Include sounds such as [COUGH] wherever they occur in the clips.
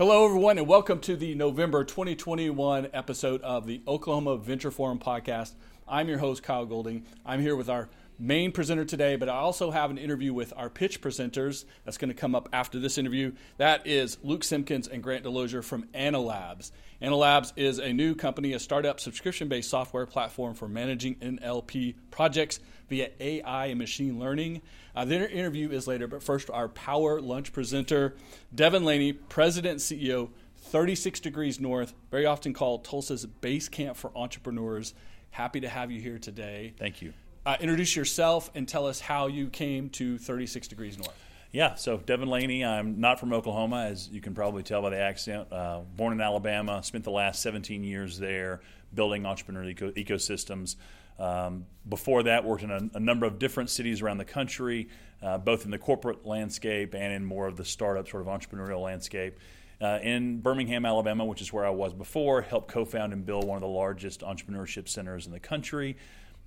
Hello, everyone, and welcome to the November 2021 episode of the Oklahoma Venture Forum podcast. I'm your host, Kyle Golding. I'm here with our main presenter today, but I also have an interview with our pitch presenters that's going to come up after this interview. That is Luke Simpkins and Grant Delozier from AnnoLabs. AnnoLabs is a new company, a startup subscription based software platform for managing NLP projects via AI and machine learning. Uh, the interview is later, but first, our Power Lunch presenter, Devon Laney, President and CEO, 36 Degrees North, very often called Tulsa's base camp for entrepreneurs. Happy to have you here today. Thank you. Uh, introduce yourself and tell us how you came to 36 Degrees North. Yeah, so Devon Laney, I'm not from Oklahoma, as you can probably tell by the accent. Uh, born in Alabama, spent the last 17 years there building entrepreneurial eco- ecosystems. Um, before that, worked in a, a, number of different cities around the country, uh, both in the corporate landscape and in more of the startup sort of entrepreneurial landscape. Uh, in Birmingham, Alabama, which is where I was before, helped co-found and build one of the largest entrepreneurship centers in the country,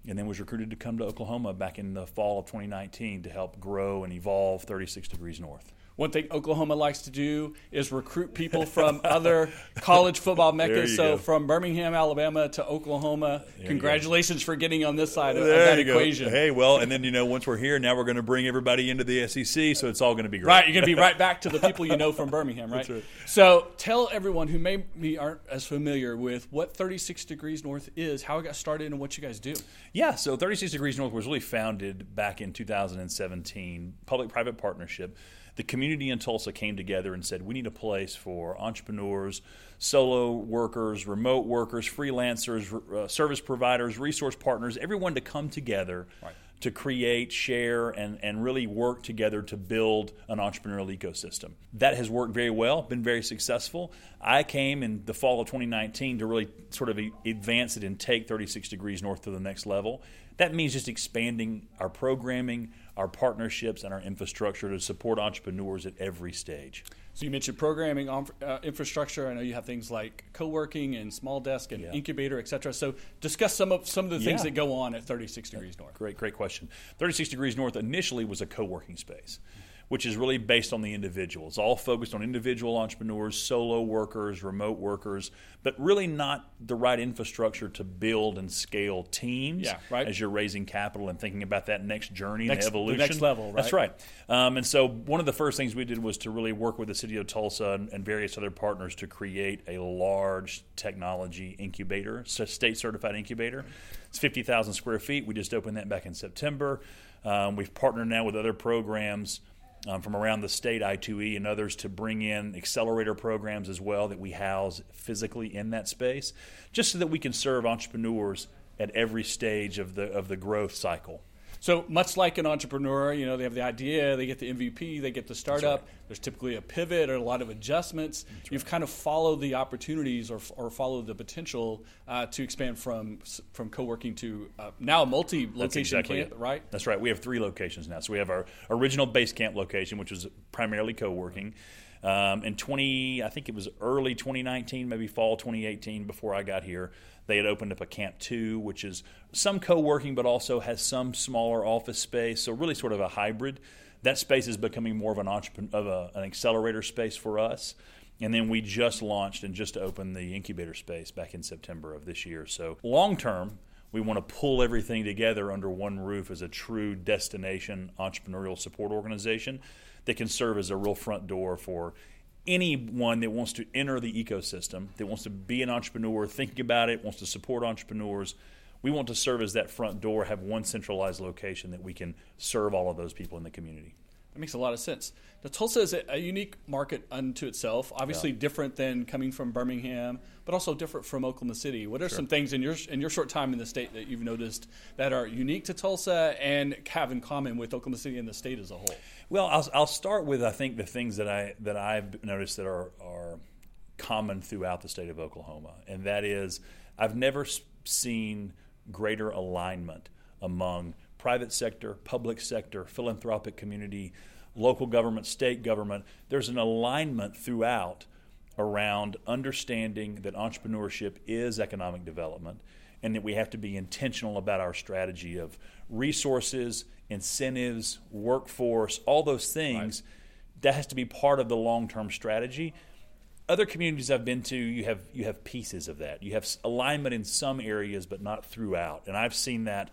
and then was recruited to come to Oklahoma back in the fall of 2019 to help grow and evolve 36 Degrees North. One thing Oklahoma likes to do is recruit people from [LAUGHS] other college football meccas. So go. from Birmingham, Alabama to Oklahoma. There congratulations for getting on this side of, of that equation. Go. Hey, well, and then you know once we're here, now we're going to bring everybody into the SEC, so it's all going to be great. Right, you're going to be right back to the people you know from Birmingham, [LAUGHS] right? right? So tell everyone who maybe aren't as familiar with what 36 Degrees North is, how it got started, and what you guys do. Yeah, so 36 Degrees North was really founded back in 2017, public-private partnership the community in Tulsa came together and said, we need a place for entrepreneurs, solo workers, remote workers, freelancers, uh, service providers, resource partners, everyone to come together. Right. To create, share, and, and really work together to build an entrepreneurial ecosystem. That has worked very well, been very successful. I came in the fall of 2019 to really sort of advance it and take 36 Degrees North to the next level. That means just expanding our programming, our partnerships, and our infrastructure to support entrepreneurs at every stage. So you mentioned programming uh, infrastructure. I know you have things like co-working and small desk and yeah. incubator, et cetera. So discuss some of some of the things yeah. that go on at 36 Degrees North. Great, great question. 36 Degrees North initially was a co-working space. Mm-hmm which is really based on the individual. It's all focused on individual entrepreneurs, solo workers, remote workers, but really not the right infrastructure to build and scale teams yeah, right. as you're raising capital and thinking about that next journey next, and evolution. next level, right? That's right. Um, and so one of the first things we did was to really work with the city of Tulsa and, and various other partners to create a large technology incubator, state certified incubator. It's 50,000 square feet. We just opened that back in September. Um, we've partnered now with other programs um, from around the state, I2E and others, to bring in accelerator programs as well that we house physically in that space, just so that we can serve entrepreneurs at every stage of the of the growth cycle. So much like an entrepreneur, you know, they have the idea, they get the MVP, they get the startup. Right. There's typically a pivot or a lot of adjustments. Right. You've kind of followed the opportunities or, or followed the potential uh, to expand from from co-working to uh, now a multi-location exactly camp, right? That's right. We have three locations now. So we have our original base camp location, which was primarily co-working. Um, in 20, I think it was early 2019, maybe fall 2018, before I got here. They had opened up a Camp 2, which is some co working, but also has some smaller office space. So, really, sort of a hybrid. That space is becoming more of an entrepreneur, of a, an accelerator space for us. And then we just launched and just opened the incubator space back in September of this year. So, long term, we want to pull everything together under one roof as a true destination entrepreneurial support organization that can serve as a real front door for anyone that wants to enter the ecosystem, that wants to be an entrepreneur, thinking about it, wants to support entrepreneurs, we want to serve as that front door, have one centralized location that we can serve all of those people in the community. That makes a lot of sense. Now, Tulsa is a, a unique market unto itself. Obviously, yeah. different than coming from Birmingham, but also different from Oklahoma City. What are sure. some things in your in your short time in the state that you've noticed that are unique to Tulsa and have in common with Oklahoma City and the state as a whole? Well, I'll, I'll start with I think the things that I that I've noticed that are are common throughout the state of Oklahoma, and that is I've never seen greater alignment among private sector, public sector, philanthropic community, local government, state government. There's an alignment throughout around understanding that entrepreneurship is economic development and that we have to be intentional about our strategy of resources, incentives, workforce, all those things. Right. That has to be part of the long term strategy. other communities I've been to, you have you have pieces of that. You have alignment in some areas, but not throughout. And I've seen that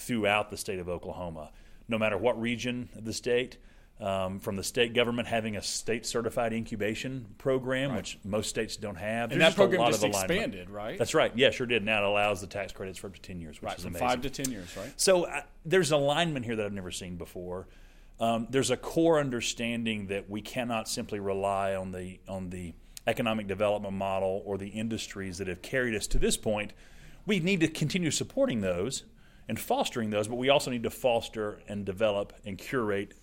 throughout the state of Oklahoma. No matter what region of the state, um, from the state government having a state certified incubation program, right. which most states don't have. And There's that program just expanded, right? That's right. Yeah, sure did. Now it allows the tax credits for up to 10 years, which right, is amazing. five to 10 years, right? So uh, there's alignment here that I've never seen before. Um, there's a core understanding that we cannot simply rely on the on the economic development model or the industries that have carried us to this point. We need to continue supporting those and fostering those, but we also need to foster and develop and curate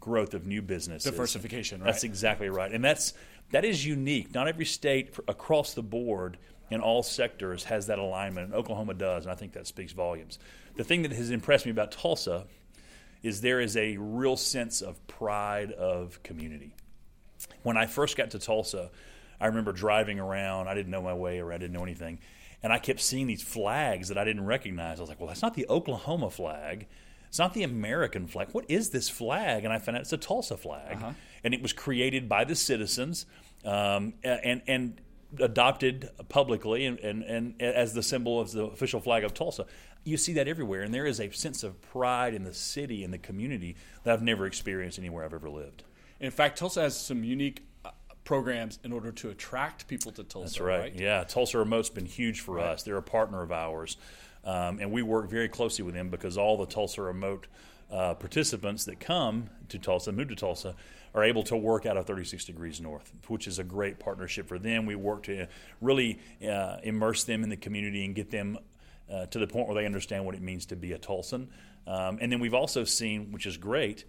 growth of new businesses. Diversification, right? That's exactly right. And that's that is unique. Not every state across the board in all sectors has that alignment, and Oklahoma does, and I think that speaks volumes. The thing that has impressed me about Tulsa is there is a real sense of pride of community. When I first got to Tulsa, I remember driving around. I didn't know my way or I didn't know anything. And I kept seeing these flags that I didn't recognize. I was like, well, that's not the Oklahoma flag. It's not the American flag. What is this flag? And I found out it's a Tulsa flag. Uh-huh. And it was created by the citizens um, and, and adopted publicly and, and, and as the symbol of the official flag of Tulsa. You see that everywhere. And there is a sense of pride in the city and the community that I've never experienced anywhere I've ever lived. In fact, Tulsa has some unique programs in order to attract people to Tulsa. That's right. right? Yeah, Tulsa Remote's been huge for right. us. They're a partner of ours, um, and we work very closely with them because all the Tulsa Remote uh, participants that come to Tulsa, move to Tulsa, are able to work out of 36 degrees north, which is a great partnership for them. We work to really uh, immerse them in the community and get them uh, to the point where they understand what it means to be a Tulsan. Um, and then we've also seen, which is great,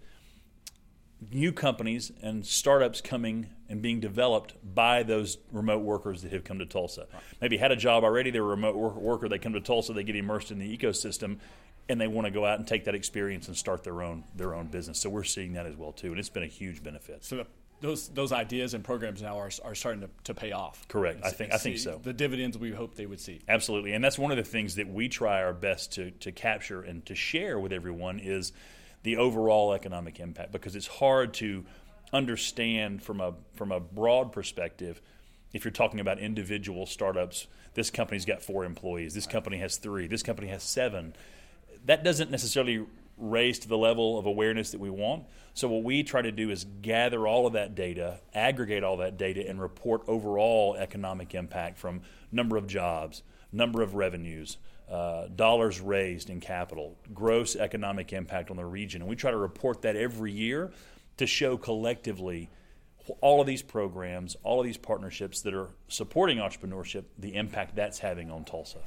new companies and startups coming and being developed by those remote workers that have come to Tulsa. Right. Maybe had a job already, they're a remote worker, they come to Tulsa, they get immersed in the ecosystem, and they want to go out and take that experience and start their own their own business. So we're seeing that as well too, and it's been a huge benefit. So the, those those ideas and programs now are, are starting to, to pay off. Correct. I think I think so. The dividends we hope they would see. Absolutely, and that's one of the things that we try our best to to capture and to share with everyone is the overall economic impact because it's hard to understand from a from a broad perspective if you're talking about individual startups this company's got four employees this company has three this company has seven. That doesn't necessarily raise to the level of awareness that we want. So what we try to do is gather all of that data aggregate all that data and report overall economic impact from number of jobs number of revenues uh, dollars raised in capital, gross economic impact on the region. And we try to report that every year to show collectively all of these programs, all of these partnerships that are supporting entrepreneurship, the impact that's having on Tulsa.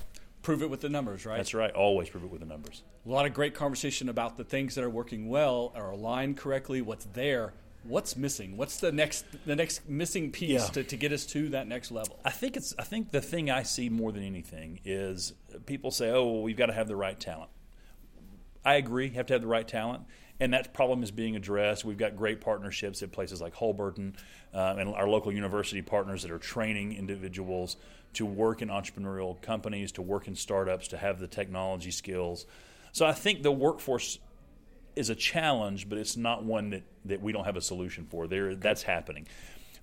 Prove it with the numbers, right? That's right. Always prove it with the numbers. A lot of great conversation about the things that are working well, are aligned correctly, what's there what's missing? What's the next the next missing piece yeah. to, to get us to that next level? I think it's I think the thing I see more than anything is people say, "Oh, well, we've got to have the right talent." I agree, you have to have the right talent, and that problem is being addressed. We've got great partnerships at places like Holberton uh, and our local university partners that are training individuals to work in entrepreneurial companies, to work in startups, to have the technology skills. So I think the workforce is a challenge, but it's not one that, that we don't have a solution for. There, that's happening.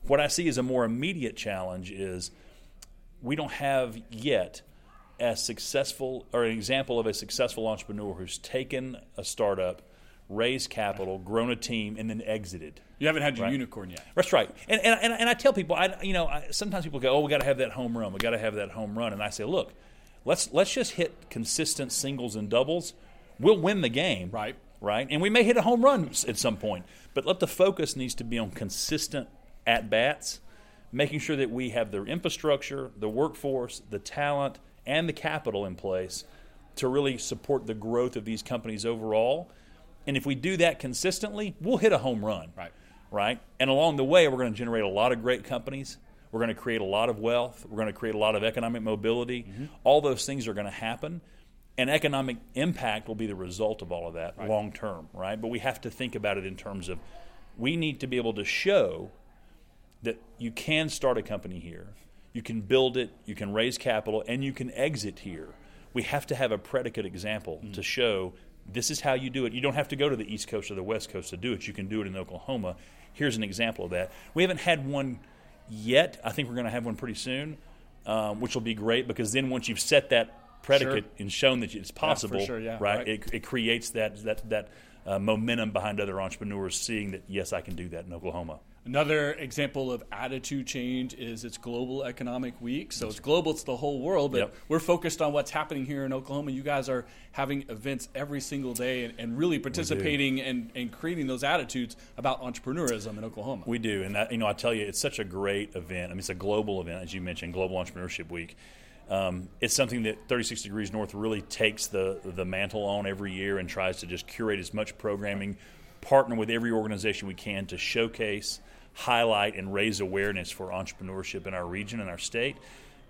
What I see as a more immediate challenge is we don't have yet a successful or an example of a successful entrepreneur who's taken a startup, raised capital, grown a team, and then exited. You haven't had your right? unicorn yet. That's right. And, and, and, and I tell people, I, you know, I, sometimes people go, oh, we got to have that home run. We got to have that home run. And I say, look, let's let's just hit consistent singles and doubles. We'll win the game. Right right? And we may hit a home run at some point, but let the focus needs to be on consistent at bats, making sure that we have the infrastructure, the workforce, the talent, and the capital in place to really support the growth of these companies overall. And if we do that consistently, we'll hit a home run. Right. Right? And along the way, we're going to generate a lot of great companies. We're going to create a lot of wealth. We're going to create a lot of economic mobility. Mm-hmm. All those things are going to happen and economic impact will be the result of all of that right. long term, right? But we have to think about it in terms of we need to be able to show that you can start a company here, you can build it, you can raise capital, and you can exit here. We have to have a predicate example mm. to show this is how you do it. You don't have to go to the East Coast or the West Coast to do it. You can do it in Oklahoma. Here's an example of that. We haven't had one yet. I think we're going to have one pretty soon, um, which will be great because then once you've set that predicate Sure. and shown that it's possible, sure, yeah, right, right. It, it creates that that that uh, momentum behind other entrepreneurs seeing that yes, I can do that in Oklahoma. Another example of attitude change is it's Global Economic Week. So it's global, it's the whole world, but Yep. we're focused on what's happening here in Oklahoma. You guys are having events every single day and, and really participating and, and creating those attitudes about entrepreneurism in Oklahoma. We do, and that, you know, I tell you, it's such a great event. I mean, it's a global event, as you mentioned, Global Entrepreneurship Week. Um, it's something that 36 Degrees North really takes the the mantle on every year and tries to just curate as much programming, partner with every organization we can to showcase, highlight, and raise awareness for entrepreneurship in our region and our state.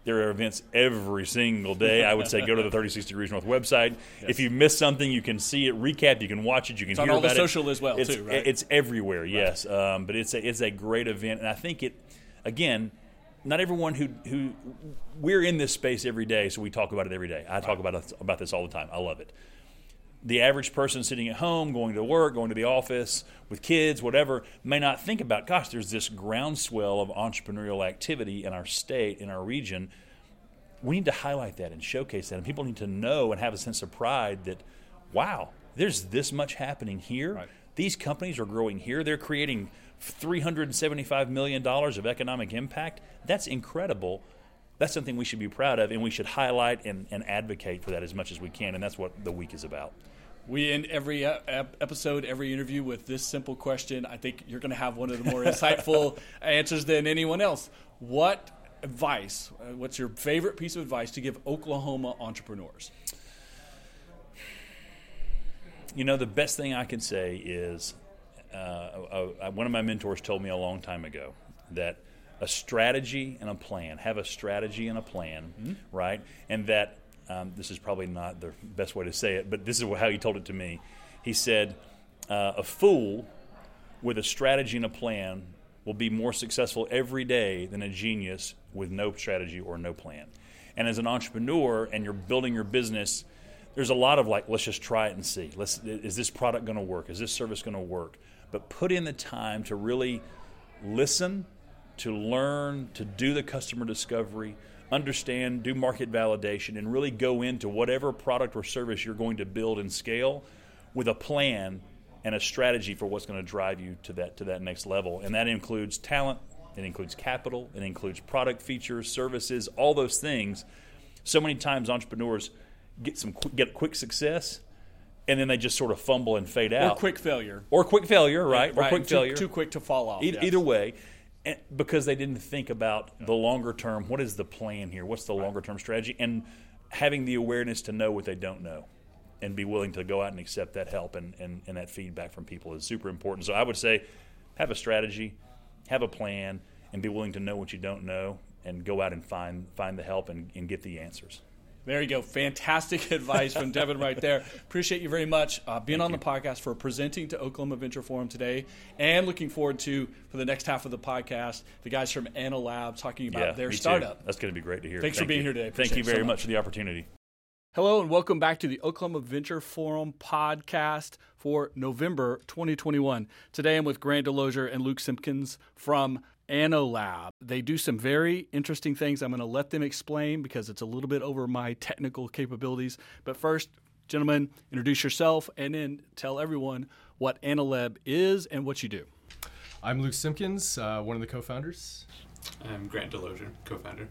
There are events every single day. I would say go to the 36 Degrees North website. If you miss something, you can see it, recap, you can watch it, you can on hear all the social it. as well, It's- too, right? It's everywhere, yes. Um, but it's a, it's a great event, and I think it, again, not everyone who who we're in this space every day, so we talk about it every day. I talk about about this all the time. I love it. The average person sitting at home, going to work, going to the office with kids, whatever, may not think about, gosh, there's this groundswell of entrepreneurial activity in our state, in our region. We need to highlight that and showcase that, and people need to know and have a sense of pride that, wow, there's this much happening here. Right. These companies are growing here. They're creating $375 million of economic impact. That's incredible. That's something we should be proud of, and we should highlight and, and advocate for that as much as we can. And that's what the week is about. We end every uh, episode, every interview with this simple question. I think you're going to have one of the more insightful [LAUGHS] answers than anyone else. What advice, uh, what's your favorite piece of advice to give Oklahoma entrepreneurs? You know, the best thing I can say is uh, one of my mentors told me a long time ago that a strategy and a plan, have a strategy and a plan, right? And that um, this is probably not the best way to say it, but this is how he told it to me. He said, uh, A fool with a strategy and a plan will be more successful every day than a genius with no strategy or no plan. And as an entrepreneur and you're building your business, there's a lot of like, let's just try it and see. Let's, is this product going to work? Is this service going to work? But put in the time to really listen, to learn, to do the customer discovery, understand, do market validation, and really go into whatever product or service you're going to build and scale with a plan and a strategy for what's going to drive you to that to that next level. And that includes talent, it includes capital, it includes product features, services, all those things. So many times entrepreneurs get some qu- get quick success and then they just sort of fumble and fade out, Or quick failure. or quick failure, right? Or Right, quick too, failure. Too quick to fall off. Either, yes. either way, because they didn't think about the longer term. What is the plan here? What's the longer term strategy? And having the awareness to know what they don't know, and be willing to go out and accept that help and, and, and that feedback from people is super important. So I would say, have a strategy, have a plan, and be willing to know what you don't know, and go out and find find the help and, and get the answers. There you go. Fantastic [LAUGHS] advice from Devon right there. Appreciate you very much uh, being on the podcast for presenting to Oklahoma Venture Forum today, and looking forward to for the next half of the podcast the guys from AnnoLab talking about yeah, their me too. startup. That's going to be great to hear. Thanks for being you. here today. Thank you it so very much. much for the opportunity. Hello and welcome back to the Oklahoma Venture Forum podcast for November 2021. Today I'm with Grant Delozier and Luke Simpkins from AnnoLab. They do some very interesting things. I'm going to let them explain because it's a little bit over my technical capabilities. But first, gentlemen, introduce yourself and then tell everyone what AnnoLab is and what you do. I'm Luke Simpkins, uh, one of the co-founders. I'm Grant Delozier, co-founder.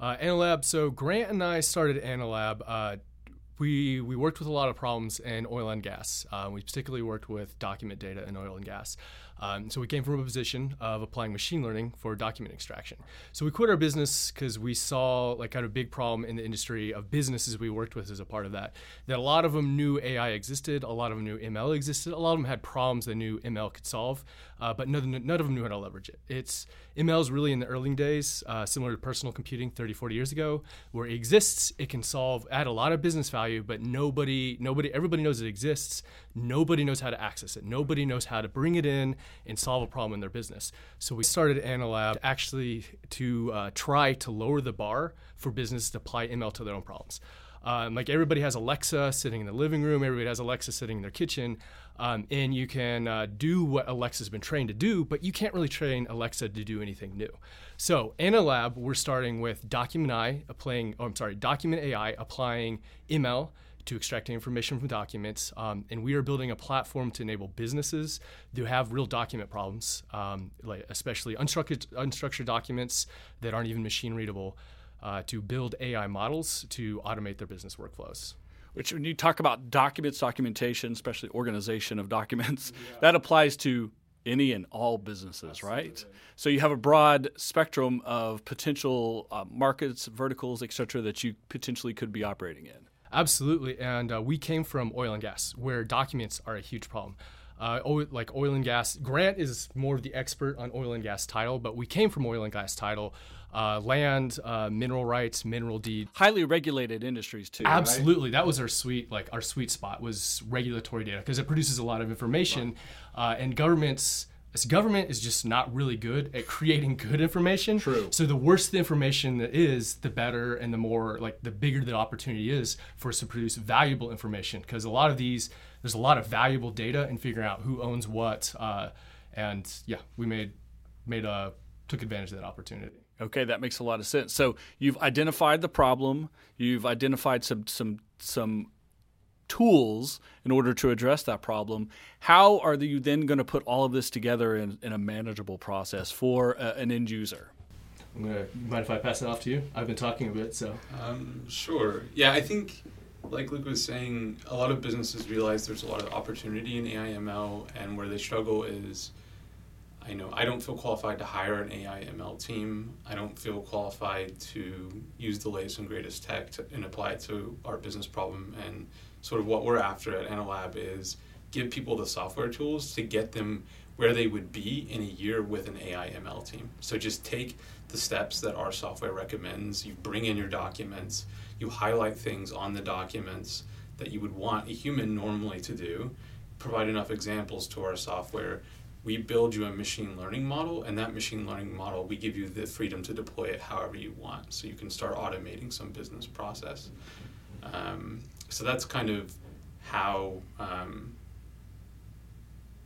Uh, AnnoLab. So Grant and I started AnnoLab. Uh, we we worked with a lot of problems in oil and gas. Uh, we particularly worked with document data in oil and gas. Um, so we came from a position of applying machine learning for document extraction. So we quit our business because we saw like kind of a big problem in the industry of businesses we worked with as a part of that. That a lot of them knew AI existed, a lot of them knew ML existed, a lot of them had problems they knew ML could solve, uh, but none, none of them knew how to leverage it. It's ML is really in the early days, uh, similar to personal computing 30, 40 years ago, where it exists, it can solve, add a lot of business value, but nobody, nobody, everybody knows it exists. Nobody knows how to access it. Nobody knows how to bring it in and solve a problem in their business. So we started AnnoLab actually to uh, try to lower the bar for businesses to apply ML to their own problems. Um, like everybody has Alexa sitting in the living room, everybody has Alexa sitting in their kitchen, um, and you can uh, do what Alexa's been trained to do, but you can't really train Alexa to do anything new. So, AnnoLab, we're starting with Document AI applying, oh, I'm sorry, Document AI applying ML to extracting information from documents. Um, and we are building a platform to enable businesses to have real document problems, um, like especially unstructured, unstructured documents that aren't even machine readable, uh, to build AI models to automate their business workflows. Which, when you talk about documents, documentation, especially organization of documents, [LAUGHS] yeah. that applies to any and all businesses, Absolutely. right? So you have a broad spectrum of potential uh, markets, verticals, et cetera, that you potentially could be operating in. Absolutely. And uh, we came from oil and gas, where documents are a huge problem. Uh, oil, like oil and gas, Grant is more of the expert on oil and gas title, but we came from oil and gas title. Uh, land, uh, mineral rights, mineral deed, highly regulated industries too. Absolutely, right? that was our sweet like our sweet spot was regulatory data because it produces a lot of information, right. Uh, and governments this government is just not really good at creating [LAUGHS] good information. True. So the worse the information is, the better and the more like the bigger the opportunity is for us to produce valuable information. Because a lot of these, there's a lot of valuable data in figuring out who owns what. Uh, and yeah, we made made a took advantage of that opportunity. Okay, that makes a lot of sense. So you've identified the problem, you've identified some some some tools in order to address that problem. How are you then going to put all of this together in, in a manageable process for a, an end user? I'm gonna mind if I pass it off to you? I've been talking a bit, so. Um, sure. Yeah, I think, like Luke was saying, a lot of businesses realize there's a lot of opportunity in AI/ML, and where they struggle is, I know I don't feel qualified to hire an AI/ML team. I don't feel qualified to use the latest and greatest tech to, and apply it to our business problem and sort of what we're after at AnnoLab is give people the software tools to get them where they would be in a year with an AI ML team. So just take the steps that our software recommends, you bring in your documents, you highlight things on the documents that you would want a human normally to do, provide enough examples to our software. We build you a machine learning model, and that machine learning model, we give you the freedom to deploy it however you want. So you can start automating some business process. Um, so that's kind of how um,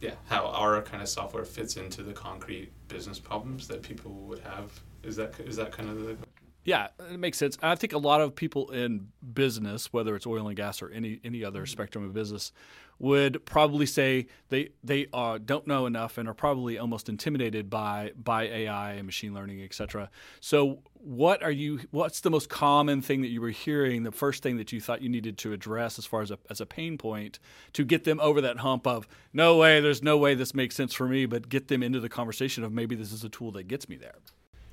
yeah how our kind of software fits into the concrete business problems that people would have is that is that kind of the yeah, it makes sense. I think a lot of people in business, whether it's oil and gas or any any other mm-hmm. spectrum of business, would probably say they they uh, don't know enough and are probably almost intimidated by by AI and machine learning, et cetera. So, what are you? What's the most common thing that you were hearing? The first thing that you thought you needed to address as far as a as a pain point to get them over that hump of no way, there's no way this makes sense for me, but get them into the conversation of maybe this is a tool that gets me there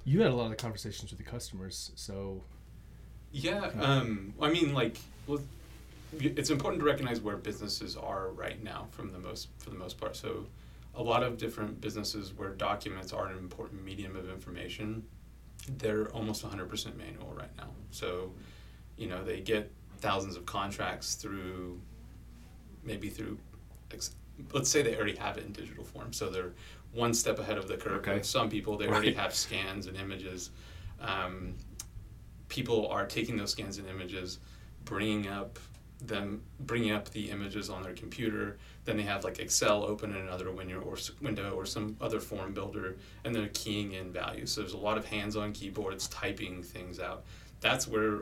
you had a lot of conversations with the customers, so. Yeah, um, I mean, like, well, it's important to recognize where businesses are right now, from the most for the most part. So, a lot of different businesses where documents are an important medium of information, they're almost 100% manual right now. So, you know, they get thousands of contracts through, maybe through, let's say they already have it in digital form. So they're one step ahead of the curve. Okay. With some people, they already have scans and images. Um, people are taking those scans and images, bringing up them, bringing up the images on their computer. Then they have like Excel open in another window or window or some other form builder, and they're keying in values. So there's a lot of hands-on keyboards typing things out. That's where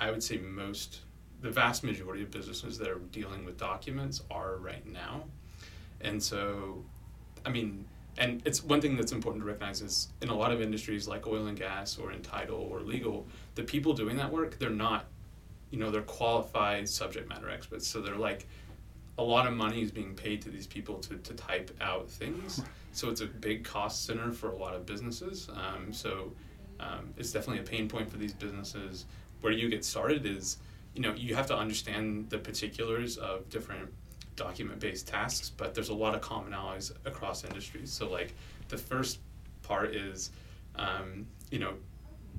I would say most, the vast majority of businesses that are dealing with documents are right now. And so, I mean, and it's one thing that's important to recognize is in a lot of industries like oil and gas or in title or legal, the people doing that work, they're not, you know, they're qualified subject matter experts. So they're like, a lot of money is being paid to these people to, to type out things. So it's a big cost center for a lot of businesses. Um, so um, it's definitely a pain point for these businesses. Where you get started is, you know, you have to understand the particulars of different document based tasks, but there's a lot of commonalities across industries. So, like, the first part is, um, you know,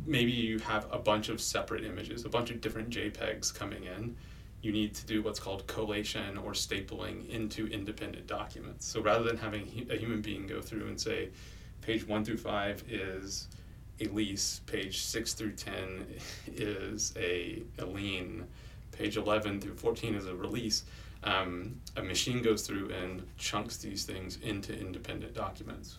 maybe you have a bunch of separate images, a bunch of different JPEGs coming in. You need to do what's called collation or stapling into independent documents. So rather than having a human being go through and say, page one through five is a lease, page six through 10 [LAUGHS] is a, a lien, page 11 through 14 is a release, um, a machine goes through and chunks these things into independent documents.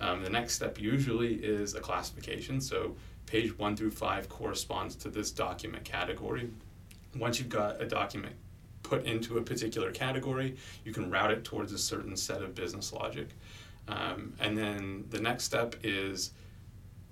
Um, the next step usually is a classification. So page one through five corresponds to this document category. Once you've got a document put into a particular category, you can route it towards a certain set of business logic. Um, and then the next step is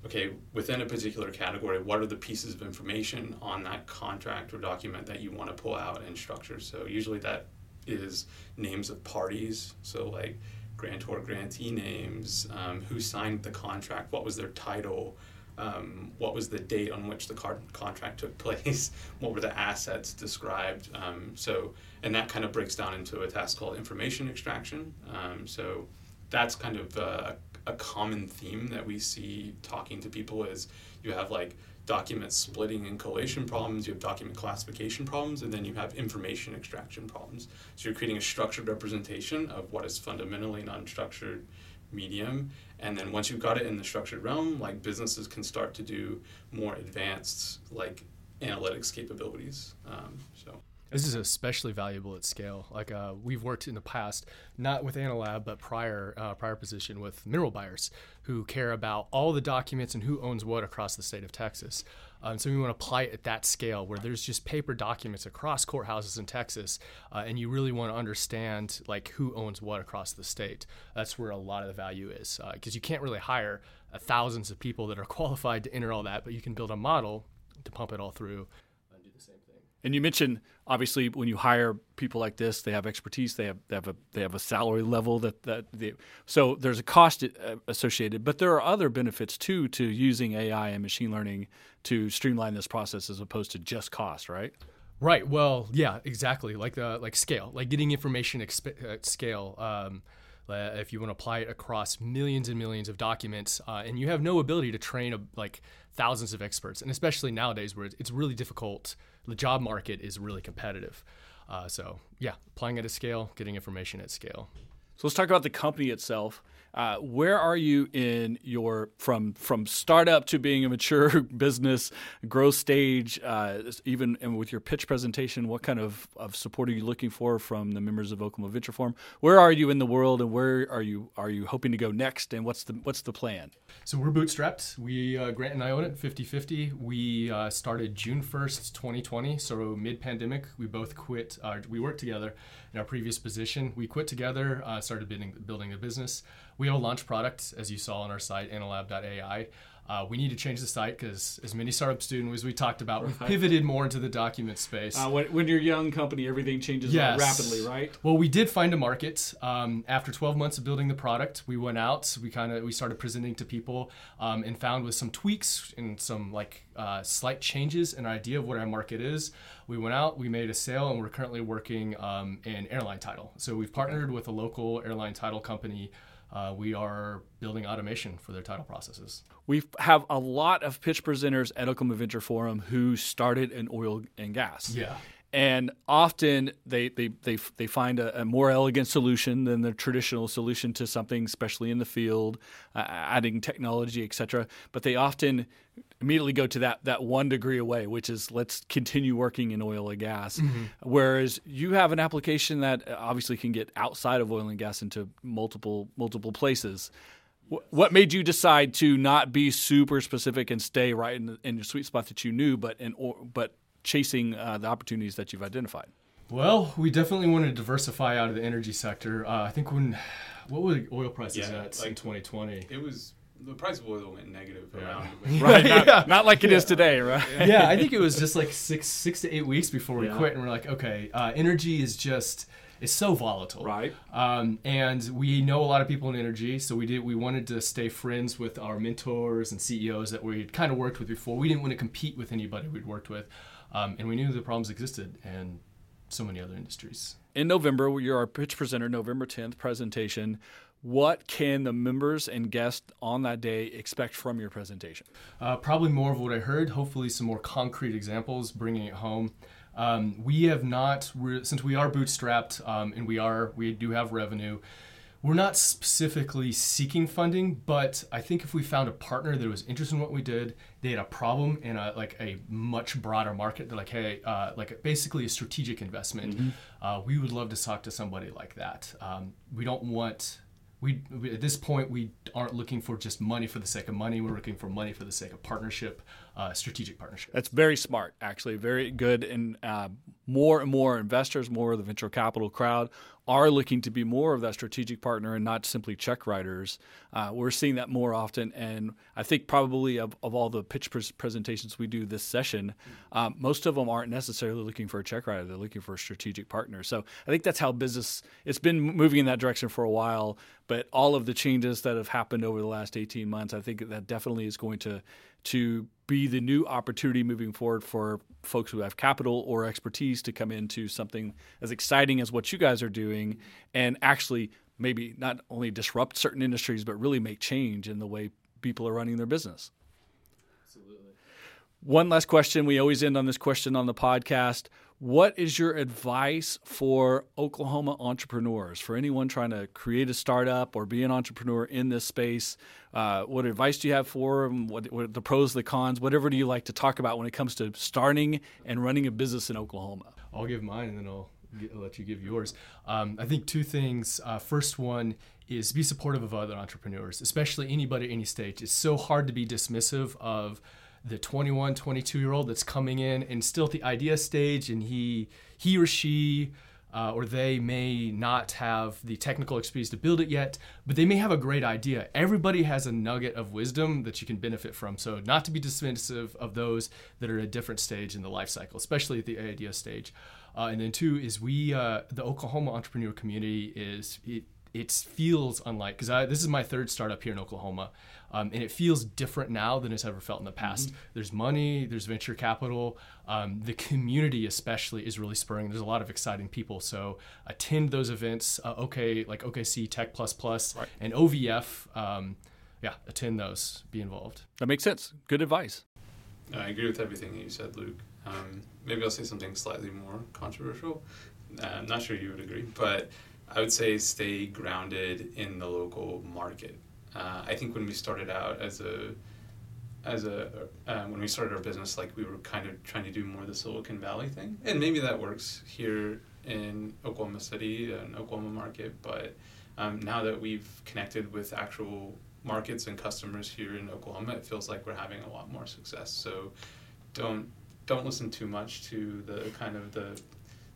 okay, within a particular category, what are the pieces of information on that contract or document that you want to pull out and structure? So usually that is names of parties. So like grantor grantee names, um, who signed the contract, what was their title, um, what was the date on which the car- contract took [LAUGHS] place, what were the assets described. Um, so, and that kind of breaks down into a task called information extraction. Um, so, that's kind of a, a common theme that we see talking to people is you have like document splitting and collation problems, you have document classification problems, and then you have information extraction problems. So you're creating a structured representation of what is fundamentally an unstructured medium. And then once you've got it in the structured realm, like businesses can start to do more advanced like analytics capabilities. Um. This is especially valuable at scale. Like uh, we've worked in the past, not with AnnoLab, but prior uh, prior position with mineral buyers who care about all the documents and who owns what across the state of Texas. Um, so we want to apply it at that scale where there's just paper documents across courthouses in Texas, uh, and you really want to understand like who owns what across the state. That's where a lot of the value is because uh, you can't really hire uh, thousands of people that are [LAUGHS] qualified to enter all that, but you can build a model to pump it all through and you mentioned obviously when you hire people like this, they have expertise, they have they have a they have a salary level that that they, so there's a cost uh, associated, but there are other benefits too to using AI and machine learning to streamline this process as opposed to just cost, right? Right. Well, yeah, exactly. Like the like scale, like getting information exp- at scale. Um, uh, if you want to apply it across millions and millions of documents, uh, and you have no ability to train a, like thousands of experts, and especially nowadays where it's really difficult the job market is really competitive. Uh, so yeah, applying at a scale, getting information at scale. So let's talk about the company itself. Uh, where are you in your from from startup to being a mature [LAUGHS] business growth stage? Uh, even and with your pitch presentation, what kind of, of support are you looking for from the members of Oklahoma Venture Forum? Where are you in the world, and where are you are you hoping to go next? And what's the what's the plan? So we're bootstrapped. We uh, Grant and I own it 50-50. We uh, started June first, twenty twenty. So mid pandemic, we both quit. Uh, we worked together in our previous position. We quit together, started building, building a business. We have a launch product, as you saw on our site, annolab.ai. Uh, we need to change the site because, as many startups do, as we talked about, right. we've pivoted more into the document space. Uh, when, when, you're a young company, everything changes yes. rapidly, right? Well, we did find a market um, after 12 months of building the product. We went out, we kind of we started presenting to people, um, and found with some tweaks and some like uh, slight changes in our idea of what our market is. We went out, we made a sale, and we're currently working um, in airline title. So we've partnered with a local airline title company uh, we are building automation for their title processes. We have a lot of pitch presenters at Oklahoma Venture Forum who started in oil and gas. Yeah. And often they, they, they, they find a, a more elegant solution than the traditional solution to something, especially in the field, uh, adding technology, et cetera. But they often immediately go to that that one degree away, which is let's continue working in oil and gas. Mm-hmm. Whereas you have an application that obviously can get outside of oil and gas into multiple multiple places. What made you decide to not be super specific and stay right in, the, in your sweet spot that you knew, but in, or, but chasing uh, the opportunities that you've identified? Well, we definitely wanted to diversify out of the energy sector. Uh, I think when what were the oil prices yeah, at like, in 2020? It was the price of oil went negative yeah. around [LAUGHS] right not, yeah. not like it yeah. is today right [LAUGHS] yeah i think it was [LAUGHS] just like six six to eight weeks before we quit and we're like okay uh, energy is just is so volatile right um, and we know a lot of people in energy so we did we wanted to stay friends with our mentors and ceos that we had kind of worked with before we didn't want to compete with anybody we'd worked with um, and we knew the problems existed and so many other industries in november you're our pitch presenter november 10th presentation what can the members and guests on that day expect from your presentation? Uh, probably more of what I heard, hopefully, some more concrete examples, bringing it home. Um, we have not, since we are bootstrapped um, and we are, we do have revenue, we're not specifically seeking funding, but I think if we found a partner that was interested in what we did, they had a problem in a like a much broader market. They're like, hey, uh, like basically a strategic investment. Mm-hmm. Uh, we would love to talk to somebody like that. Um, we don't want we, we, at this point we aren't looking for just money for the sake of money. We're looking for money for the sake of partnership, uh, strategic partnership. That's very smart, actually, very good. And uh, more and more investors, more of the venture capital crowd are looking to be more of that strategic partner and not simply check writers. Uh, we're seeing that more often, and I think probably of, of all the pitch pres- presentations we do this session, um, most of them aren't necessarily looking for a check writer; they're looking for a strategic partner. So I think that's how business it's been moving in that direction for a while. But all of the changes that have happened over the last 18 months, I think that definitely is going to to be the new opportunity moving forward for folks who have capital or expertise to come into something as exciting as what you guys are doing and actually maybe not only disrupt certain industries but really make change in the way people are running their business. Absolutely. One last question. We always end on this question on the podcast. What is your advice for Oklahoma entrepreneurs, for anyone trying to create a startup or be an entrepreneur in this space? Uh, what advice do you have for them? What, what the pros, the cons, whatever do you like to talk about when it comes to starting and running a business in Oklahoma? I'll give mine and then I'll, get, I'll let you give yours. Um, I think two things. Uh, first one is be supportive of other entrepreneurs, especially anybody at any stage. It's so hard to be dismissive of the 21 22 year old that's coming in and still at the idea stage and he he or she uh, or they may not have the technical expertise to build it yet, but they may have a great idea. Everybody has a nugget of wisdom that you can benefit from. So, not to be dismissive of those that are at a different stage in the life cycle, especially at the idea stage. Uh, and then, two is we, uh, the Oklahoma entrepreneur community, is it, it feels unlike because this is my third startup here in Oklahoma. Um, and it feels different now than it's ever felt in the past. Mm-hmm. There's money, there's venture capital. Um, the community, especially, is really spurring. There's a lot of exciting people. So attend those events. Uh, okay, like OKC Tech Plus Plus right. and OVF. Um, yeah, attend those. Be involved. That makes sense. Good advice. I agree with everything you said, Luke. Um, maybe I'll say something slightly more controversial. Uh, I'm not sure you would agree, but I would say stay grounded in the local market. Uh, I think when we started out as a as a uh, when we started our business, like we were kind of trying to do more the Silicon Valley thing, and maybe that works here in Oklahoma City and Oklahoma market. But um, now that we've connected with actual markets and customers here in Oklahoma, it feels like we're having a lot more success. So don't don't listen too much to the kind of the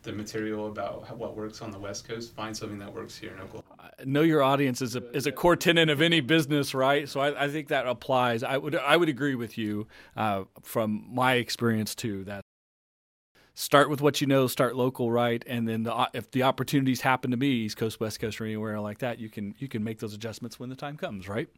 the material about what works on the West Coast. Find something that works here in Oklahoma. Know your audience is a is a core tenet of any business, right? So I, I think that applies. I would I would agree with you uh, from my experience too. That start with what you know, start local, right? And then the, if the opportunities happen to be East Coast, West Coast, or anywhere like that, you can you can make those adjustments when the time comes, right?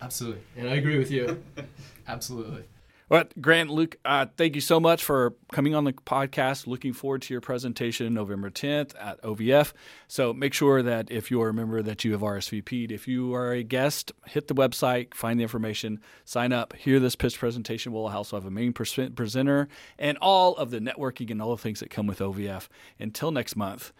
Absolutely, and I agree with you. [LAUGHS] Absolutely. Well, Grant, Luke, uh, thank you so much for coming on the podcast. Looking forward to your presentation November 10th at OVF. So make sure that if you are a member that you have RSVP'd. If you are a guest, hit the website, find the information, sign up, hear this pitch presentation. We'll also have a main presenter and all of the networking and all the things that come with OVF. Until next month,